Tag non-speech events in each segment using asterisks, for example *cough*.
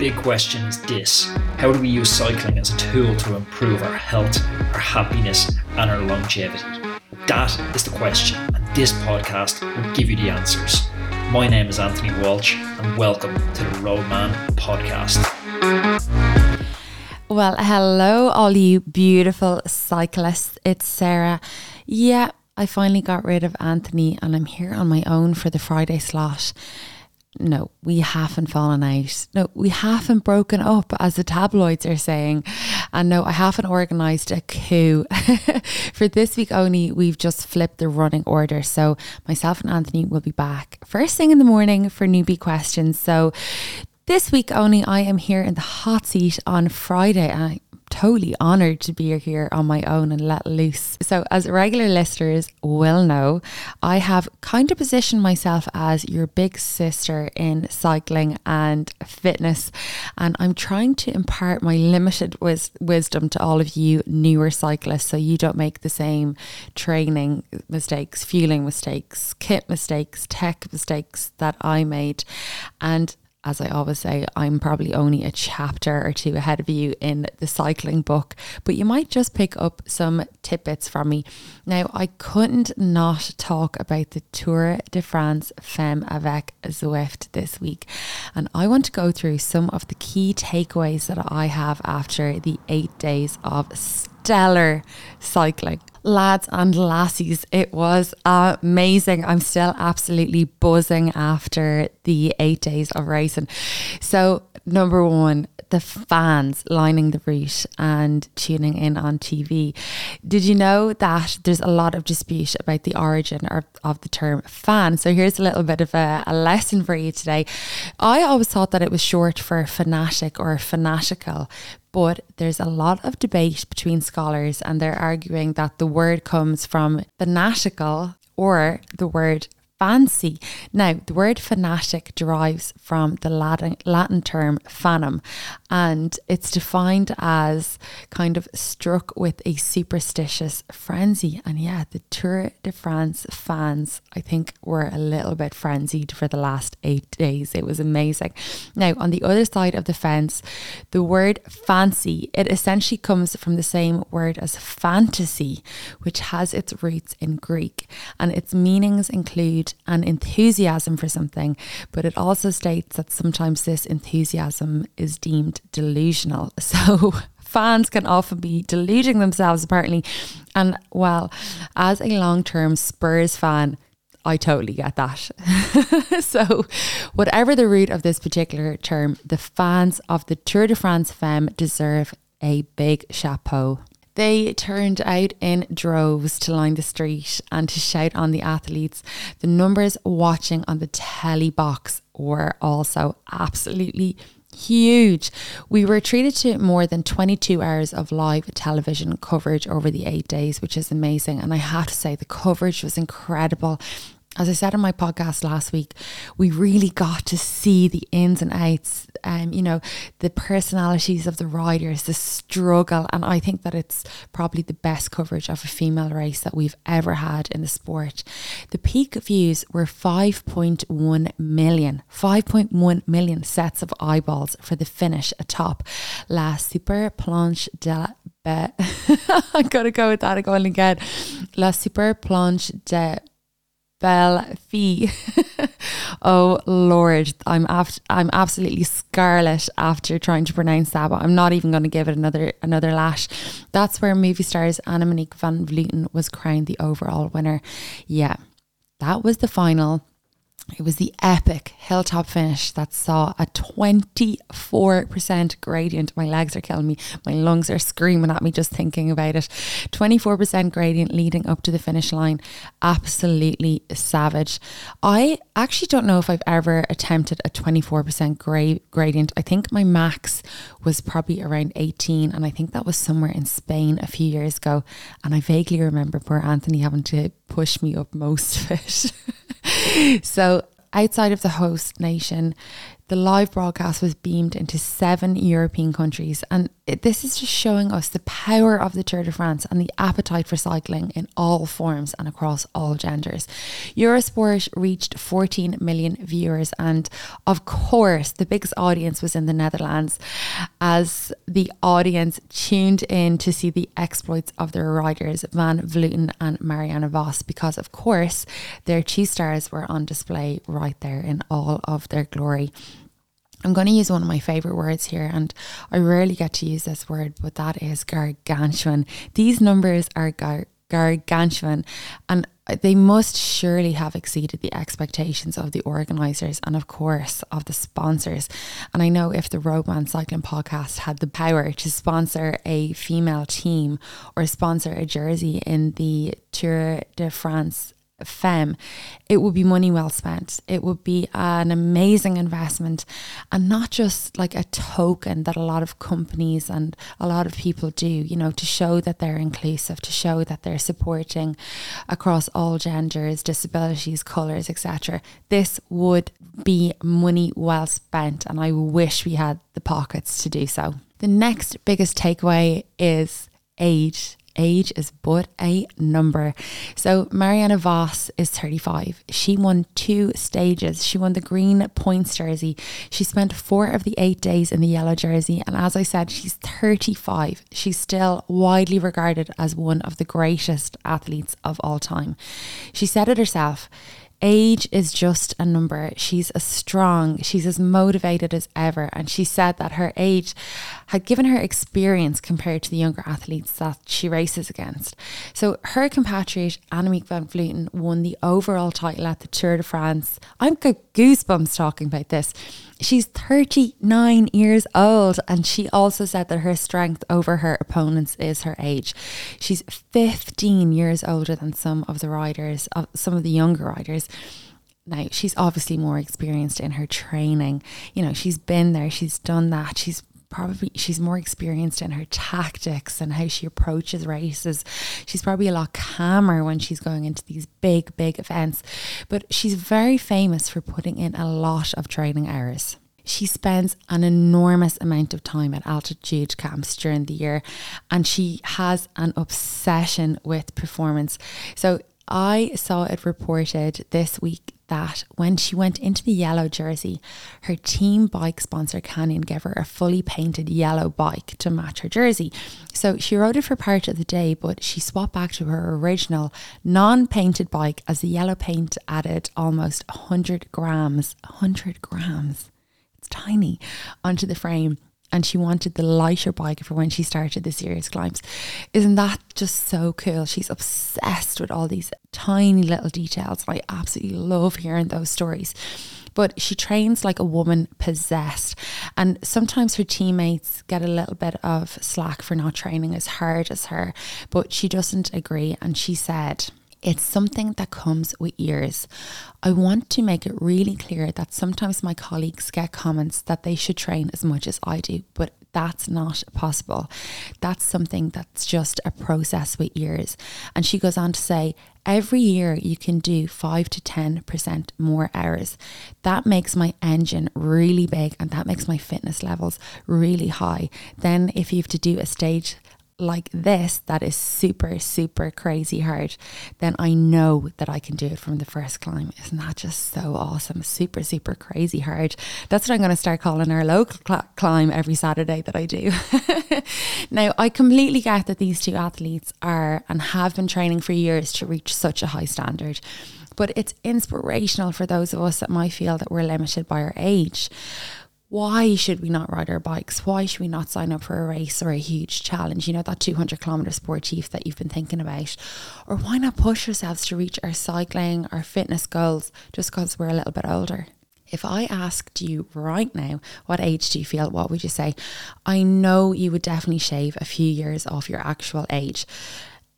big question is this How do we use cycling as a tool to improve our health, our happiness, and our longevity? That is the question, and this podcast will give you the answers. My name is Anthony Walsh, and welcome to the Roadman Podcast. Well, hello, all you beautiful cyclists. It's Sarah. Yeah, I finally got rid of Anthony, and I'm here on my own for the Friday slot no, we haven't fallen out. No, we haven't broken up, as the tabloids are saying. And no, I haven't organised a coup. *laughs* For this week only, we've just flipped the running order. So myself and Anthony will be back first thing in the morning for newbie questions. So this week only, I am here in the hot seat on Friday. I totally honoured to be here on my own and let loose. So, as regular listeners will know, I have kind of positioned myself as your big sister in cycling and fitness, and I'm trying to impart my limited wis- wisdom to all of you newer cyclists so you don't make the same training mistakes, fueling mistakes, kit mistakes, tech mistakes that I made. And as I always say, I'm probably only a chapter or two ahead of you in the cycling book, but you might just pick up some tidbits from me. Now, I couldn't not talk about the Tour de France Femme avec Zwift this week, and I want to go through some of the key takeaways that I have after the eight days of stellar cycling lads and lassies. It was amazing. I'm still absolutely buzzing after the eight days of racing. So, number one, the fans lining the route and tuning in on TV. Did you know that there's a lot of dispute about the origin of, of the term fan? So here's a little bit of a, a lesson for you today. I always thought that it was short for fanatic or fanatical, but there's a lot of debate between scholars, and they're arguing that the word comes from fanatical or the word fancy. Now, the word fanatic derives from the Latin, Latin term fanum, and it's defined as kind of struck with a superstitious frenzy. And yeah, the Tour de France fans, I think, were a little bit frenzied for the last eight days. It was amazing. Now, on the other side of the fence, the word fancy, it essentially comes from the same word as fantasy, which has its roots in Greek, and its meanings include an enthusiasm for something, but it also states that sometimes this enthusiasm is deemed delusional. *laughs* So fans can often be deluding themselves, apparently. And well, as a long term Spurs fan, I totally get that. *laughs* so, whatever the root of this particular term, the fans of the Tour de France Femme deserve a big chapeau. They turned out in droves to line the street and to shout on the athletes. The numbers watching on the telly box were also absolutely huge. We were treated to more than 22 hours of live television coverage over the eight days, which is amazing. And I have to say, the coverage was incredible as I said in my podcast last week, we really got to see the ins and outs, um, you know, the personalities of the riders, the struggle. And I think that it's probably the best coverage of a female race that we've ever had in the sport. The peak views were 5.1 million, 5.1 million sets of eyeballs for the finish atop La Super Planche de la *laughs* I gotta go with that again. La Super Planche de Belle Fee. *laughs* oh Lord, I'm af- I'm absolutely scarlet after trying to pronounce that, but I'm not even going to give it another another lash. That's where movie stars Anna Monique van Vleuten was crowned the overall winner. Yeah, that was the final. It was the epic hilltop finish that saw a 24% gradient. My legs are killing me. My lungs are screaming at me just thinking about it. 24% gradient leading up to the finish line. Absolutely savage. I actually don't know if I've ever attempted a 24% gra- gradient. I think my max was probably around 18, and I think that was somewhere in Spain a few years ago. And I vaguely remember poor Anthony having to push me up most of it. *laughs* so, outside of the host nation, the live broadcast was beamed into seven European countries. And it, this is just showing us the power of the Tour de France and the appetite for cycling in all forms and across all genders. Eurosport reached 14 million viewers, and of course, the biggest audience was in the Netherlands as the audience tuned in to see the exploits of their riders, Van Vleuten and Marianne Vos, because of course, their two stars were on display right there in all of their glory. I'm going to use one of my favorite words here, and I rarely get to use this word, but that is gargantuan. These numbers are gar- gargantuan, and they must surely have exceeded the expectations of the organisers and, of course, of the sponsors. And I know if the Roadman Cycling Podcast had the power to sponsor a female team or sponsor a jersey in the Tour de France Femme, it would be money well spent. It would be an amazing investment and not just like a token that a lot of companies and a lot of people do, you know, to show that they're inclusive, to show that they're supporting across all genders, disabilities, colours, etc. This would be money well spent and I wish we had the pockets to do so. The next biggest takeaway is age age is but a number. So Mariana Vos is 35. She won two stages. She won the green points jersey. She spent four of the eight days in the yellow jersey. And as I said, she's 35. She's still widely regarded as one of the greatest athletes of all time. She said it herself. Age is just a number. She's as strong, she's as motivated as ever. And she said that her age had given her experience compared to the younger athletes that she races against. So her compatriot, Annemiek van Vleuten, won the overall title at the Tour de France. I'm got goosebumps talking about this. She's 39 years old, and she also said that her strength over her opponents is her age. She's 15 years older than some of the riders, uh, some of the younger riders. Now, she's obviously more experienced in her training. You know, she's been there, she's done that. She's probably she's more experienced in her tactics and how she approaches races. She's probably a lot calmer when she's going into these big, big events. But she's very famous for putting in a lot of training hours. She spends an enormous amount of time at altitude camps during the year and she has an obsession with performance. So I saw it reported this week that when she went into the yellow jersey, her team bike sponsor Canyon gave her a fully painted yellow bike to match her jersey. So she rode it for part of the day, but she swapped back to her original non painted bike as the yellow paint added almost 100 grams, 100 grams, it's tiny, onto the frame and she wanted the lighter bike for when she started the serious climbs. Isn't that just so cool? She's obsessed with all these tiny little details. I absolutely love hearing those stories. But she trains like a woman possessed. And sometimes her teammates get a little bit of slack for not training as hard as her, but she doesn't agree. And she said, it's something that comes with years. I want to make it really clear that sometimes my colleagues get comments that they should train as much as I do, but that's not possible. That's something that's just a process with years. And she goes on to say, every year you can do 5 to 10% more hours. That makes my engine really big and that makes my fitness levels really high. Then if you have to do a stage like this that is super, super crazy hard, then I know that I can do it from the first climb. Isn't that just so awesome? Super, super crazy hard. That's what I'm going to start calling our local cl- climb every Saturday that I do. *laughs* now, I completely get that these two athletes are and have been training for years to reach such a high standard but it's inspirational for those of us that might feel that we're limited by our age why should we not ride our bikes? Why should we not sign up for a race or a huge challenge? You know, that 200 kilometer sportive that you've been thinking about? Or why not push ourselves to reach our cycling, our fitness goals just because we're a little bit older? If I asked you right now, what age do you feel? What would you say? I know you would definitely shave a few years off your actual age.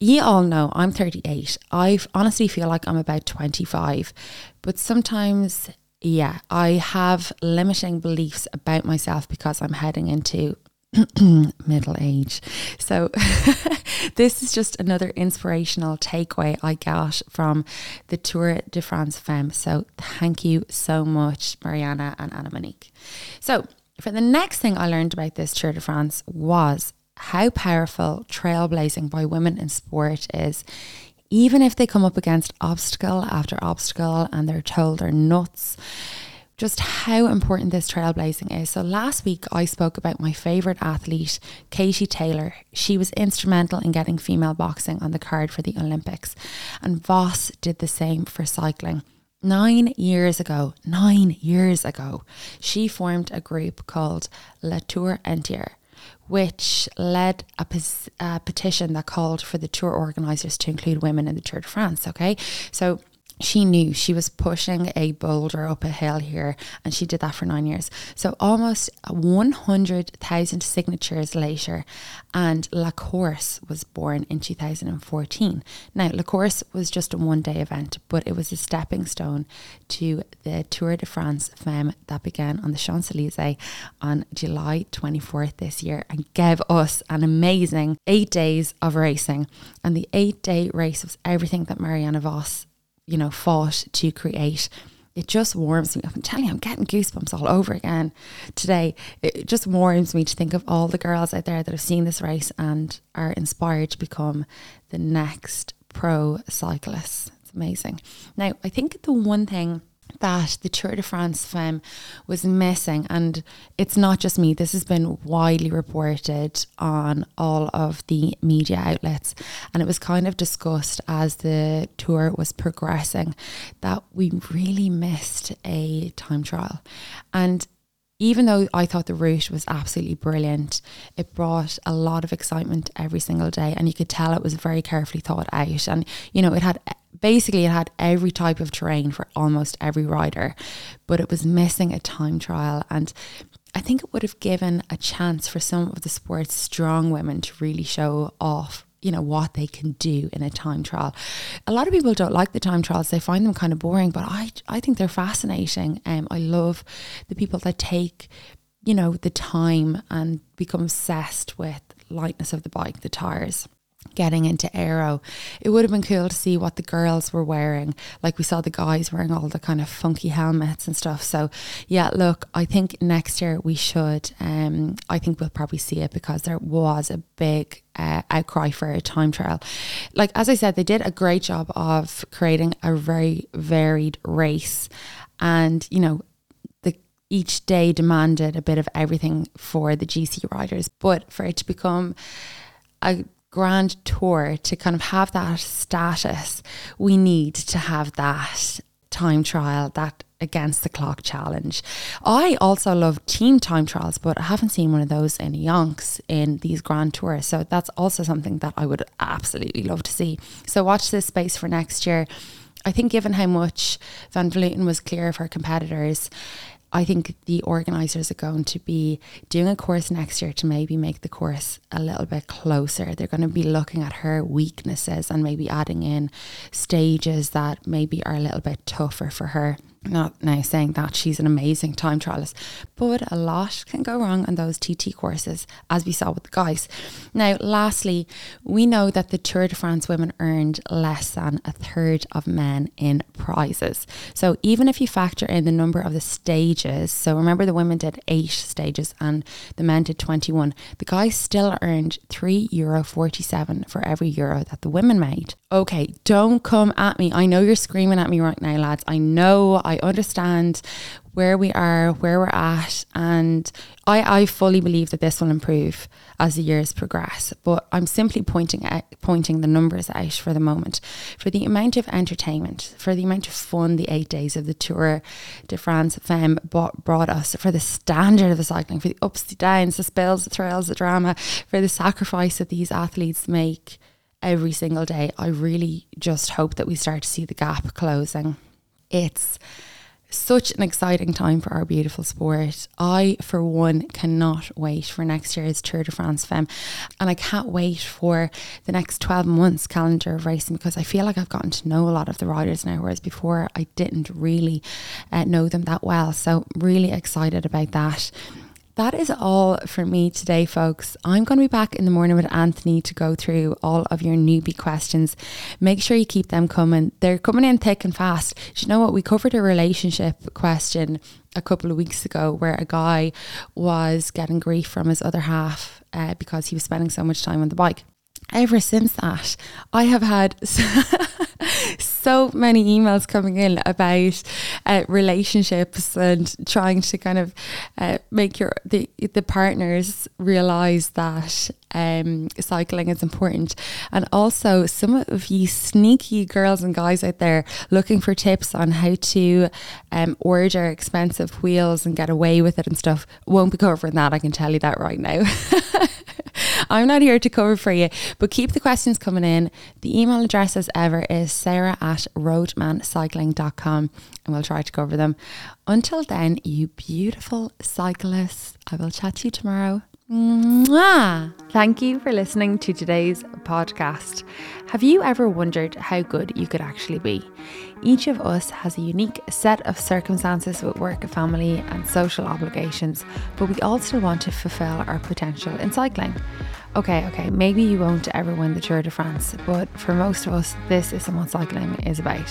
You all know I'm 38. I honestly feel like I'm about 25, but sometimes yeah, I have limiting beliefs about myself because I'm heading into *clears throat* middle age. So, *laughs* this is just another inspirational takeaway I got from the Tour de France Femme. So, thank you so much, Mariana and Anna Monique. So, for the next thing I learned about this Tour de France was how powerful trailblazing by women in sport is. Even if they come up against obstacle after obstacle and they're told they're nuts, just how important this trailblazing is. So, last week I spoke about my favourite athlete, Katie Taylor. She was instrumental in getting female boxing on the card for the Olympics, and Vos did the same for cycling. Nine years ago, nine years ago, she formed a group called La Tour Entière, which led a, a, petition that called for the tour organisers to include women in the Tour de France. Okay, so she knew she was pushing a boulder up a hill here and she did that for nine years. So almost 100,000 signatures later and La Course was born in 2014. Now La Course was just a one day event but it was a stepping stone to the Tour de France Femme that began on the Champs-Élysées on July 24th this year and gave us an amazing eight days of racing and the eight day race was everything that Marianne Vos you know, fought to create. It just warms me. up. I'm telling you, I'm getting goosebumps all over again today. It just warms me to think of all the girls out there that have seen this race and are inspired to become the next pro cyclists. It's amazing. Now, I think the one thing that the Tour de France Femme was missing. And it's not just me, this has been widely reported on all of the media outlets. And it was kind of discussed as the tour was progressing that we really missed a time trial. And even though I thought the route was absolutely brilliant, it brought a lot of excitement every single day. And you could tell it was very carefully thought out. And, you know, it had basically it had every type of terrain for almost every rider, but it was missing a time trial. And I think it would have given a chance for some of the sport's strong women to really show off you know what they can do in a time trial. A lot of people don't like the time trials; they find them kind of boring. But I, I think they're fascinating. Um, I love the people that take, you know, the time and become obsessed with lightness of the bike, the tires getting into aero. It would have been cool to see what the girls were wearing. Like we saw the guys wearing all the kind of funky helmets and stuff. So yeah, look, I think next year we should. Um, I think we'll probably see it because there was a big uh, outcry for a time trial. Like as I said, they did a great job of creating a very varied race, and you know. Each day demanded a bit of everything for the GC riders, but for it to become a grand tour to kind of have that status, we need to have that time trial, that against the clock challenge. I also love team time trials, but I haven't seen one of those in yonks in these grand tours. So that's also something that I would absolutely love to see. So watch this space for next year. I think given how much Van Vleuten was clear of her competitors, I think the organisers are going to be doing a course next year to maybe make the course a little bit closer. They're going to be looking at her weaknesses and maybe adding in stages that maybe are a little bit tougher for her not now saying that she's an amazing time trialist, but a lot can go wrong on those TT courses, as we saw with the guys. Now, lastly, we know that the Tour de France women earned less than a third of men in prizes. So even if you factor in the number of the stages, so remember the women did eight stages and the men did 21, the guys still earned €3 Euro 47 for every euro that the women made. Okay, don't come at me. I know you're screaming at me right now, lads. I know I understand where we are, where we're at, and I, I fully believe that this will improve as the years progress. But I'm simply pointing at pointing the numbers out for the moment. For the amount of entertainment, for the amount of fun the eight days of the Tour de France Femme brought, brought us, for the standard of the cycling, for the ups, the downs, the spills, the thrills, the drama, for the sacrifice that these athletes make every single day. I really just hope that we start to see the gap closing. It's such an exciting time for our beautiful sport. I, for one, cannot wait for next year's Tour de France Femme. And I can't wait for the next 12 months calendar of racing because I feel like I've gotten to know a lot of the riders now, whereas before I didn't really uh, know them that well. So, really excited about that. That is all for me today, folks. I'm going to be back in the morning with Anthony to go through all of your newbie questions. Make sure you keep them coming. They're coming in thick and fast. Do you know what? We covered a relationship question a couple of weeks ago where a guy was getting grief from his other half uh, because he was spending so much time on the bike ever since that, I have had *laughs* so many emails coming in about uh, relationships and trying to kind of uh, make your the the partners realize that um, cycling is important, and also some of you sneaky girls and guys out there looking for tips on how to um, order expensive wheels and get away with it and stuff. Won't be covering that. I can tell you that right now. *laughs* I'm not here to cover for you, but keep the questions coming in. The email address, as ever, is sarah at roadmancycling.com and we'll try to cover them. Until then, you beautiful cyclists, I will chat to you tomorrow. Mwah! Thank you for listening to today's podcast. Have you ever wondered how good you could actually be? Each of us has a unique set of circumstances with work, family, and social obligations, but we all still want to fulfill our potential in cycling. Okay, okay, maybe you won't ever win the Tour de France, but for most of us, this is what cycling is about.